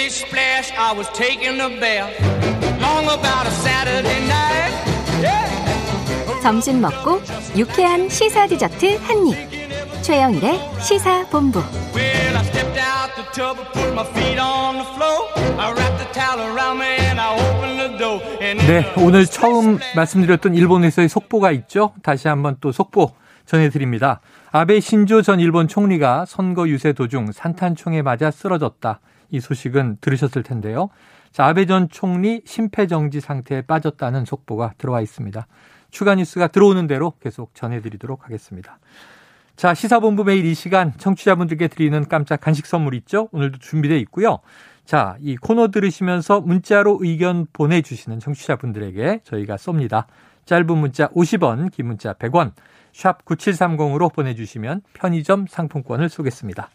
Splish splash, I was taking a bath. Long about a Saturday night. Yeah. 점심 먹고 유쾌한 시사 디저트 한 입. 최영일의 시사 본부. Well, I stepped out the tub and put my feet on the floor. I wrapped the towel around me and I opened the door. And 네, 오늘 처음 말씀드렸던 일본에서의 속보가 있죠. 다시 한번 또 속보 전해드립니다. 아베 신조 전 일본 총리가 선거 유세 도중 산탄총에 맞아 쓰러졌다. 이 소식은 들으셨을 텐데요. 자, 아베 전 총리 심폐정지 상태에 빠졌다는 속보가 들어와 있습니다. 추가 뉴스가 들어오는 대로 계속 전해드리도록 하겠습니다. 자, 시사본부 매일 이 시간 청취자분들께 드리는 깜짝 간식 선물 있죠? 오늘도 준비되어 있고요. 자, 이 코너 들으시면서 문자로 의견 보내주시는 청취자분들에게 저희가 쏩니다. 짧은 문자 50원, 긴 문자 100원, 샵 9730으로 보내주시면 편의점 상품권을 쏘겠습니다.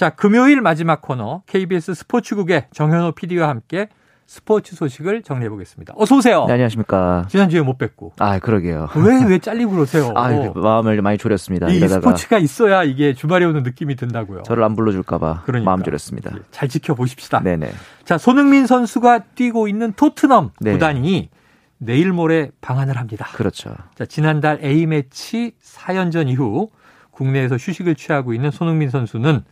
자, 금요일 마지막 코너 KBS 스포츠국의 정현호 PD와 함께 스포츠 소식을 정리해 보겠습니다. 어서 오세요. 네, 안녕하십니까. 지난주에 못 뵙고. 아, 그러게요. 왜, 왜 잘리고 그러세요? 아, 마음을 많이 졸였습니다. 이 이러다가 스포츠가 있어야 이게 주말에 오는 느낌이 든다고요. 저를 안 불러줄까 봐 그러니까. 마음 졸였습니다. 잘 지켜보십시다. 네네. 자, 손흥민 선수가 뛰고 있는 토트넘 네. 구단이 내일 모레 방한을 합니다. 그렇죠. 자, 지난달 A매치 4연전 이후 국내에서 휴식을 취하고 있는 손흥민 선수는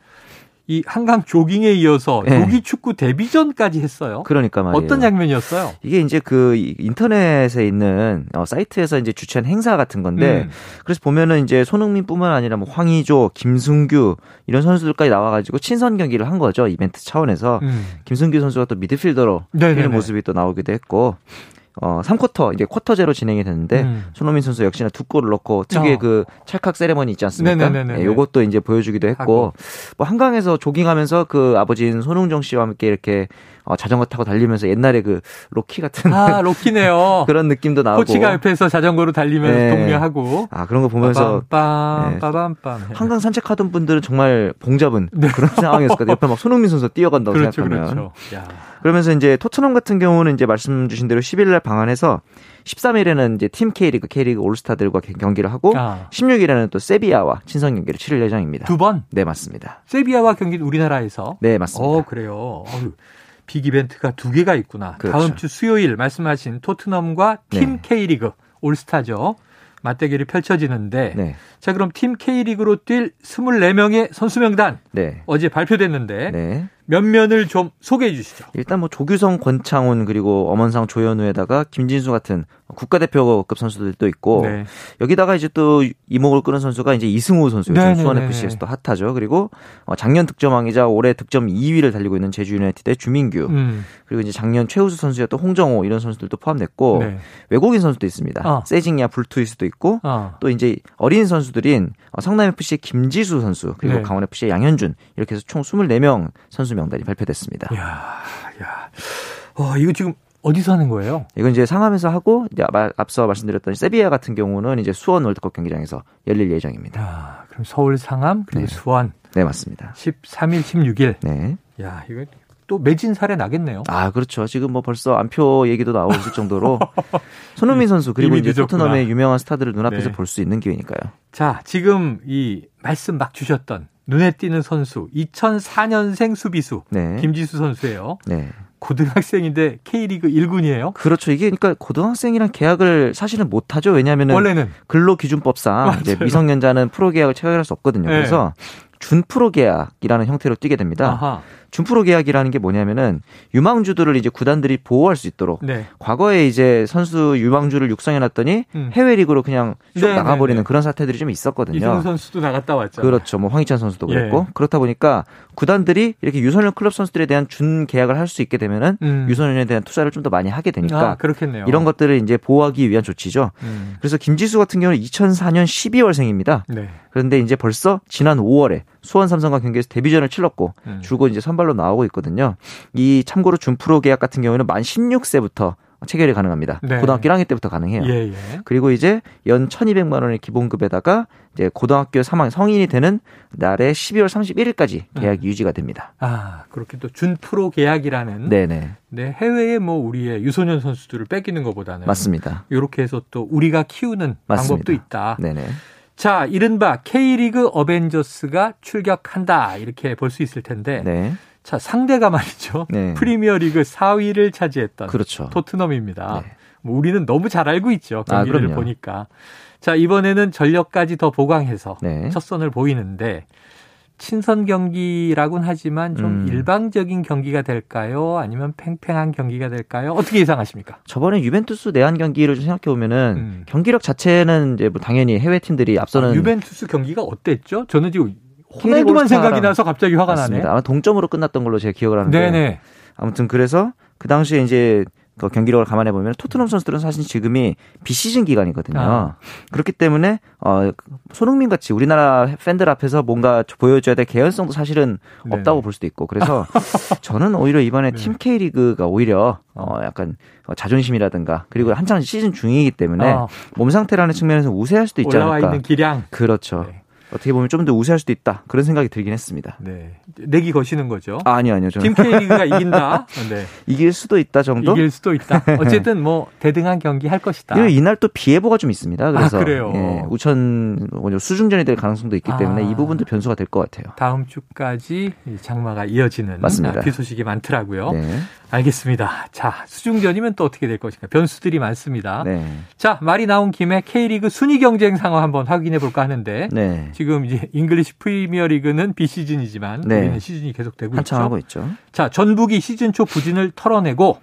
이 한강 조깅에 이어서 네. 조기 축구 데뷔전까지 했어요. 그러니까 말이에요. 어떤 장면이었어요? 이게 이제 그 이- 인터넷에 있는 어, 사이트에서 이제 주최한 행사 같은 건데 음. 그래서 보면은 이제 손흥민뿐만 아니라 뭐 황의조, 김승규 이런 선수들까지 나와가지고 친선 경기를 한 거죠 이벤트 차원에서 음. 김승규 선수가 또 미드필더로. 뛰는 모습이 또 나오기도 했고 어 3쿼터 이제 쿼터제로 진행이 됐는데 음. 손흥민 선수 역시나 두 골을 넣고 특유의 어. 그 찰칵 세레머니 있지 않습니까? 예, 요것도 이제 보여주기도 하고. 했고 뭐 한강에서 조깅하면서 그 아버지인 손흥정 씨와 함께 이렇게 어, 자전거 타고 달리면서 옛날에 그 로키 같은 아, 로키네요. 그런 느낌도 나오고 코치가 옆에서 자전거로 달리면서 네. 독려하고 아 그런 거 보면서 빰빰 네. 빠밤빰 한강 산책하던 분들은 정말 봉잡은 네. 그런 상황이었을 것 같아요. 옆에 막 손흥민 선수 뛰어간다고 그렇죠, 생각하면. 그렇죠. 야. 그러면서 이제 토트넘 같은 경우는 이제 말씀 주신 대로 10일 날 방한해서 13일에는 이제 팀 K리그, K리그 올스타들과 경- 경기를 하고 아. 16일에는 또 세비야와 친선 경기를 치를 예정입니다. 두 번? 네, 맞습니다. 세비야와 경기는 우리나라에서 네, 맞습니다. 어, 그래요. 어휴, 빅 이벤트가 두 개가 있구나. 그렇죠. 다음 주 수요일 말씀하신 토트넘과 팀 네. K리그 올스타죠. 맞대결이 펼쳐지는데 네. 자, 그럼 팀 K리그로 뛸 24명의 선수 명단 네. 어제 발표됐는데 네. 몇 면을 좀 소개해 주시죠. 일단 뭐 조규성, 권창훈 그리고 엄원상, 조현우에다가 김진수 같은 국가대표급 선수들도 있고 네. 여기다가 이제 또 이목을 끄는 선수가 이제 이승우 선수 요즘 네네네네. 수원 FC에서 또 핫하죠. 그리고 어, 작년 득점왕이자 올해 득점 2위를 달리고 있는 제주 유나이티드의 주민규 음. 그리고 이제 작년 최우수 선수였던 홍정호 이런 선수들도 포함됐고 네. 외국인 선수도 있습니다. 어. 세징야 불투이스도 있고 어. 또 이제 어린 선수들인 어, 성남 FC의 김지수 선수 그리고 네. 강원 FC의 양현준 이렇게 해서 총 24명 선수 명단이 발표됐습니다. 야, 야. 어, 이거 지금 어디서 하는 거예요? 이건 이제 상암에서 하고 이제 아- 앞서 말씀드렸던 세비야 같은 경우는 이제 수원 월드컵 경기장에서 열릴 예정입니다. 야, 그럼 서울 상암 그리고 네. 수원 네 맞습니다. 13일, 16일. 네. 야, 이거 또 매진 사례 나겠네요. 아 그렇죠. 지금 뭐 벌써 안표 얘기도 나오고 있을 정도로 손흥민 선수 그리고 이제 늦었구나. 토트넘의 유명한 스타들을 눈앞에서 네. 볼수 있는 기회니까요. 자, 지금 이 말씀 막 주셨던 눈에 띄는 선수 2004년생 수비수 네. 김지수 선수예요. 네. 고등학생인데 K리그 1군이에요. 그렇죠. 이게 그러니까 고등학생이랑 계약을 사실은 못 하죠. 왜냐하면은 원래는 근로 기준법상 이제 맞아요. 미성년자는 프로 계약을 체결할 수 없거든요. 네. 그래서 준프로 계약이라는 형태로 뛰게 됩니다. 아하. 준프로 계약이라는 게 뭐냐면은 유망주들을 이제 구단들이 보호할 수 있도록 네. 과거에 이제 선수 유망주를 육성해 놨더니 음. 해외 리그로 그냥 쭉 네, 나가 버리는 네, 네. 그런 사태들이 좀 있었거든요. 이승우 선수도 나갔다 왔죠. 그렇죠. 뭐 황희찬 선수도 예. 그랬고 그렇다 보니까 구단들이 이렇게 유소년 클럽 선수들에 대한 준 계약을 할 수 있게 되면은 음. 유소년에 대한 투자를 좀 더 많이 하게 되니까 아, 그렇겠네요. 이런 것들을 이제 보호하기 위한 조치죠. 음. 그래서 김지수 같은 경우는 2004년 12월생입니다. 네. 그런데 이제 벌써 지난 5월에 수원 삼성과 경기에서 데뷔전을 치렀고 음. 줄곧 이제 선 발로 나오고 있거든요. 이 참고로 준프로 계약 같은 경우에는 만 16세부터 체결이 가능합니다. 네. 고등학교 1학년 때부터 가능해요. 예, 예. 그리고 이제 연 1,200만 원의 기본급에다가 이제 고등학교 3학년 성인이 되는 날에 12월 31일까지 계약이 음. 유지가 됩니다. 아, 그렇게 또 준프로 계약이라는 네네. 네, 해외에 뭐 우리의 유소년 선수들을 뺏기는 것보다는 맞습니다. 이렇게 해서 또 우리가 키우는 맞습니다. 방법도 있다. 네네. 자, 이른바 K리그 어벤져스가 출격한다. 이렇게 볼 수 있을 텐데. 네. 자, 상대가 말이죠. 네. 프리미어 리그 4위를 차지했던 그렇죠. 토트넘입니다. 네. 뭐 우리는 너무 잘 알고 있죠. 아, 경기를 그럼요. 보니까. 자, 이번에는 전력까지 더 보강해서 네. 첫 선을 보이는데 친선 경기라고는 하지만 좀 음. 일방적인 경기가 될까요? 아니면 팽팽한 경기가 될까요? 어떻게 예상하십니까? 저번에 유벤투스 내한 경기를 좀 생각해 보면은 음. 경기력 자체는 이제 뭐 당연히 해외 팀들이 앞서는 아, 유벤투스 경기가 어땠죠? 저는 지금 호날두만 생각이 나서 갑자기 화가 맞습니다. 나네. 아마 동점으로 끝났던 걸로 제가 기억을 하는데 네네. 아무튼 그래서 그 당시에 이제 그 경기력을 감안해 보면 토트넘 선수들은 사실 지금이 비시즌 기간이거든요. 아. 그렇기 때문에 어 손흥민 같이 우리나라 팬들 앞에서 뭔가 보여줘야 될 개연성도 사실은. 없다고 볼 수도 있고 그래서 저는 오히려 이번에 네. 팀 K리그가 오히려 어 약간 어, 자존심이라든가 그리고 한창 시즌 중이기 때문에 어, 몸 상태라는 측면에서 우세할 수도 있지 올라와 않을까. 있는 기량. 그렇죠. 네. 어떻게 보면 좀 더 우세할 수도 있다. 그런 생각이 들긴 했습니다. 네. 내기 거시는 거죠. 아, 아니요, 아니요. 저는 팀 K리그가 이긴다. 네. 이길 수도 있다 정도? 이길 수도 있다. 어쨌든 뭐 대등한 경기 할 것이다. 이날 또 비 예보가 좀 있습니다. 그래서 아, 그래요? 예, 우천 뭐냐, 수중전이 될 가능성도 있기 때문에 아. 이 부분도 변수가 될 것 같아요. 다음 주까지 이 장마가 이어지는 맞습니다. 비 소식이 많더라고요. 네. 알겠습니다. 자, 수중전이면 또 어떻게 될 것인가? 변수들이 많습니다. 네. 자, 말이 나온 김에 K리그 순위 경쟁 상황 한번 확인해 볼까 하는데 네. 지금 이제 잉글리시 프리미어리그는 비시즌이지만 네. 우리는 시즌이 계속되고 한창이죠. 하고 있죠. 자, 전북이 시즌 초 부진을 털어내고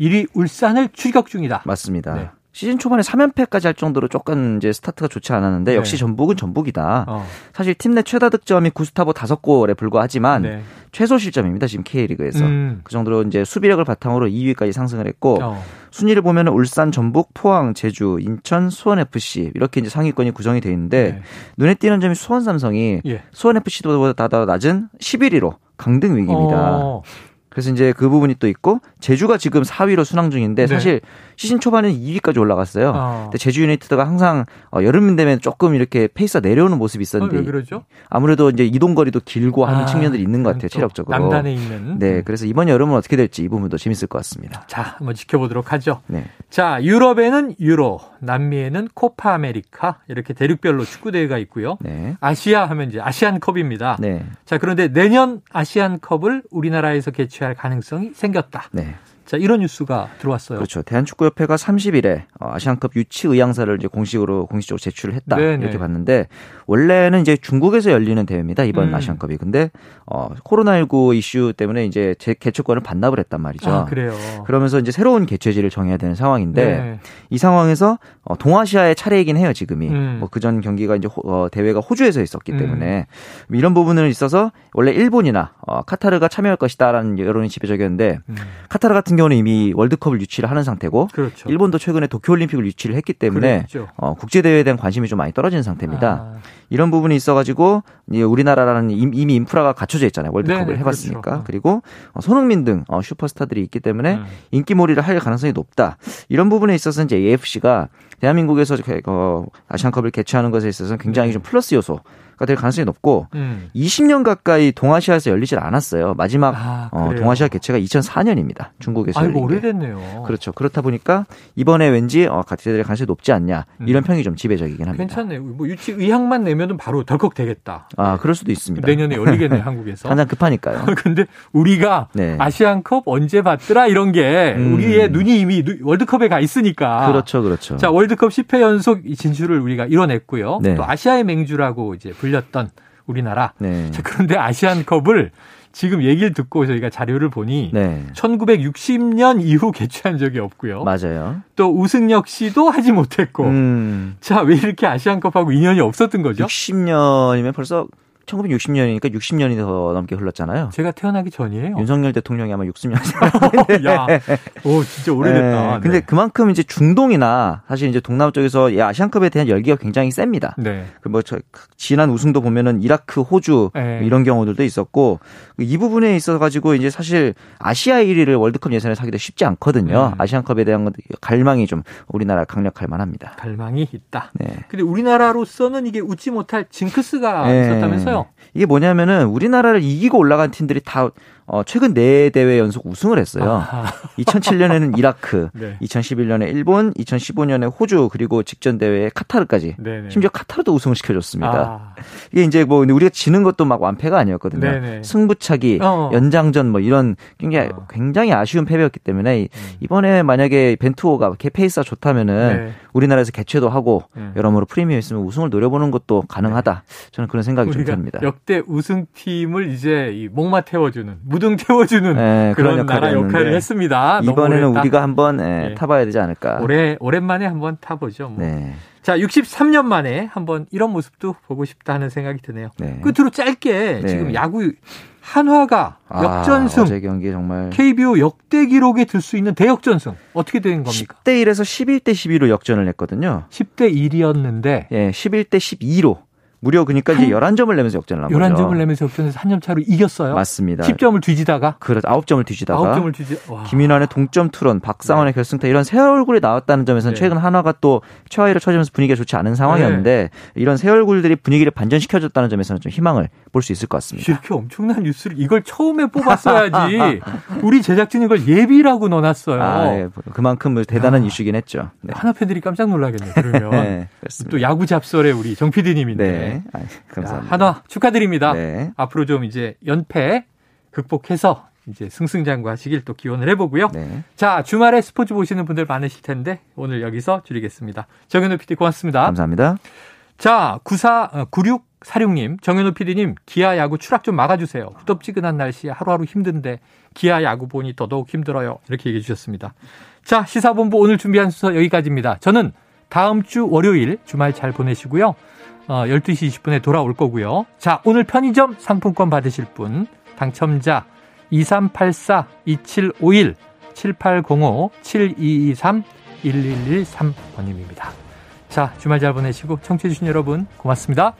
1위 울산을 추격 중이다. 맞습니다. 네. 시즌 초반에 3연패까지 할 정도로 조금 이제 스타트가 좋지 않았는데 역시 네. 전북은 전북이다. 어, 사실 팀 내 최다 득점이 구스타보 5골에 불과하지만 네. 최소 실점입니다. 지금 K리그에서. 음. 그 정도로 이제 수비력을 바탕으로 2위까지 상승을 했고 어, 순위를 보면 울산, 전북, 포항, 제주, 인천, 수원 FC 이렇게 이제 상위권이 구성이 돼 있는데 네. 눈에 띄는 점이 수원 삼성이 예. 수원 FC보다 더 낮은 11위로 강등 위기입니다. 어, 그래서 이제 그 부분이 또 있고 제주가 지금 4위로 순항 중인데 네. 사실 시즌 초반에는 2위까지 올라갔어요. 어. 근데 제주 유나이티드가 항상 어, 여름 되면 조금 이렇게 페이스가 내려오는 모습이 어, 있었는데 왜 그러죠? 아무래도 이제 이동 거리도 길고 하는 아, 측면들이 있는 것 그건 같아요. 또 체력적으로. 남단에 있는. 네, 그래서 이번 여름은 어떻게 될지 이 부분도 재밌을 것 같습니다. 자, 한번 지켜보도록 하죠. 네. 자, 유럽에는 유로, 남미에는 코파 아메리카 이렇게 대륙별로 축구 대회가 있고요. 네. 아시아 하면 이제 아시안컵입니다. 네. 자, 그런데 내년 아시안컵을 우리나라에서 개최 할 가능성이 생겼다. 네. 자, 이런 뉴스가 들어왔어요. 그렇죠. 대한축구협회가 30일에 어, 아시안컵 유치 의향사를 이제 공식으로 공식적으로 제출을 했다 네네. 이렇게 봤는데 원래는 이제 중국에서 열리는 대회입니다 이번 음. 아시안컵이 근데 어, 코로나19 이슈 때문에 이제 제 개최권을 반납을 했단 말이죠. 아, 그래요. 그러면서 이제 새로운 개최지를 정해야 되는 상황인데 네. 이 상황에서 어, 동아시아의 차례이긴 해요 지금이 음. 뭐 그 전 경기가 이제 호- 어, 대회가 호주에서 있었기 음. 때문에 이런 부분을 있어서 원래 일본이나 어, 카타르가 참여할 것이다라는 여론이 지배적이었는데 음, 카타르 같은 경우는 이미 월드컵을 유치를 하는 상태고 그렇죠. 일본도 최근에 도쿄올림픽을 유치를 했기 때문에. 어, 국제대회에 대한 관심이 좀 많이 떨어진 상태입니다. 아, 이런 부분이 있어가지고 우리나라라는 임- 이미 인프라가 갖춰져 있잖아요. 월드컵을 네네, 해봤으니까. 그렇죠. 그리고 손흥민 등 어, 슈퍼스타들이 있기 때문에 음. 인기몰이를 할 가능성이 높다. 이런 부분에 있어서 이제 AFC가 대한민국에서 개- 어, 아시안컵을 개최하는 것에 있어서 굉장히 좀 플러스 요소가 될 가능성이 높고 음. 20년 가까이 동아시아에서 열리질 않았어요. 마지막 아, 어? 동아시아 개최가 2004년입니다. 중국에서 아이고. 오래됐네요. 그렇죠. 그렇다 보니까 이번에 왠지 어, 같이 될 가능성이 높지 않냐 이런 음. 평이 좀 지배적이긴 합니다. 괜찮네요. 뭐 유치 의향만 내면은 바로 덜컥 되겠다. 아 그럴 수도 있습니다. 내년에 열리겠네, 한국에서. 당장 급하니까요. 근데 우리가 네. 아시안컵 언제 봤더라 이런 게 음. 우리의 눈이 이미 누- 월드컵에 가 있으니까. 그렇죠, 그렇죠. 자, 월드컵 10회 연속 이 진출을 우리가 이뤄냈고요. 네. 또 아시아의 맹주라고 이제 불 렸던 우리나라. 네. 자, 그런데 아시안컵을 지금 얘기를 듣고 저희가 자료를 보니 네. 1960년 이후 개최한 적이 없고요. 맞아요. 또 우승 역시도 하지 못했고. 음. 자, 왜 이렇게 아시안컵하고 인연이 없었던 거죠? 60년이면 벌써 1960년이니까 60년이 더 넘게 흘렀잖아요. 제가 태어나기 전이에요. 윤석열 대통령이 아마 60년. 야, 오 진짜 오래됐다. 네. 근데 그만큼 이제 중동이나 사실 이제 동남아 쪽에서 이 아시안컵에 대한 열기가 굉장히 셉니다. 네. 그뭐 지난 우승도 보면은 이라크, 호주 네. 뭐 이런 경우들도 있었고 이 부분에 있어 가지고 이제 사실 아시아 1위를 월드컵 예선에 사기도 쉽지 않거든요. 음. 아시안컵에 대한 갈망이 좀 우리나라 강력할 만합니다. 갈망이 있다. 네. 근데 우리나라로서는 이게 웃지 못할 징크스가 네. 있었다면서요? 이게 뭐냐면은 우리나라를 이기고 올라간 팀들이 다 어, 최근 네 대회 연속 우승을 했어요. 아하. 2007년에는 이라크, 네. 2011년에 일본, 2015년에 호주, 그리고 직전 대회에 카타르까지. 네네. 심지어 카타르도 우승을 시켜줬습니다. 아, 이게 이제 뭐 우리가 지는 것도 막 완패가 아니었거든요. 네네. 승부차기, 어. 연장전 뭐 이런 굉장히 어. 굉장히 아쉬운 패배였기 때문에 이- 음. 이번에 만약에 벤투호가 개 페이스가 좋다면은 네. 우리나라에서 개최도 하고 네. 여러모로 프리미엄 있으면 우승을 노려보는 것도 가능하다. 저는 그런 생각이 좀 듭니다. 역대 우승팀을 이제 이 목마 태워주는 무등 태워주는 네, 그런 그런 나라 역할을 했습니다. 이번에는 우리가 한번 예, 네. 타봐야 되지 않을까. 올해 오랜만에 한번 타보죠. 뭐. 네. 자, 63년 만에 한번 이런 모습도 보고 싶다 하는 생각이 드네요. 네. 끝으로 짧게 네. 지금 야구 한화가 아, 역전승 어제 경기 정말 KBO 역대 기록에 들 수 있는 대역전승 어떻게 된 겁니까? 10대 1에서 11대 12로 역전을 했거든요. 10대 1이었는데 예, 11대 12로 무려 그러니까 이제 11점을 내면서 역전을 한 거죠. 11점을 내면서 역전해서 한 점 차로 이겼어요. 맞습니다. 10점을 뒤지다가 그렇 9점을 뒤지다가 9점을 뒤지. 와. 김윤환의 동점 투런, 박상원의 결승타 이런 새 얼굴이 나왔다는 점에서는 네. 최근 한화가 또 최하위를 쳐지면서 분위기가 좋지 않은 상황이었는데 이런 새 얼굴들이 분위기를 반전시켜 줬다는 점에서는 좀 희망을 볼 수 있을 것 같습니다. 이렇게 엄청난 뉴스를 이걸 처음에 뽑았어야지. 우리 제작진이 이걸 예비라고 넣어놨어요. 아, 예, 그만큼 대단한 야. 이슈긴 했죠. 네. 하나 팬들이 깜짝 놀라겠네요. 그러면 네. 또 야구 잡설의 우리 정 PD님인데 네, 아, 야, 감사합니다. 한화 축하드립니다. 네. 앞으로 좀 이제 연패 극복해서 이제 승승장구하시길 또 기원을 해보고요. 네. 자 주말에 스포츠 보시는 분들 많으실 텐데 오늘 여기서 줄이겠습니다. 정현우 PD 고맙습니다. 감사합니다. 자 94 어, 9646님 정현우 PD님 기아 야구 추락 좀 막아주세요. 후덥지근한 날씨에 하루하루 힘든데 기아 야구 보니 더더욱 힘들어요. 이렇게 얘기해 주셨습니다. 자 시사본부 오늘 준비한 순서 여기까지입니다. 저는 다음 주 월요일 주말 잘 보내시고요. 어, 12시 20분에 돌아올 거고요. 자, 오늘 편의점 상품권 받으실 분, 당첨자 2384-2751, 7805-7223-1113번님입니다. 자, 주말 잘 보내시고 청취해주신 여러분 고맙습니다.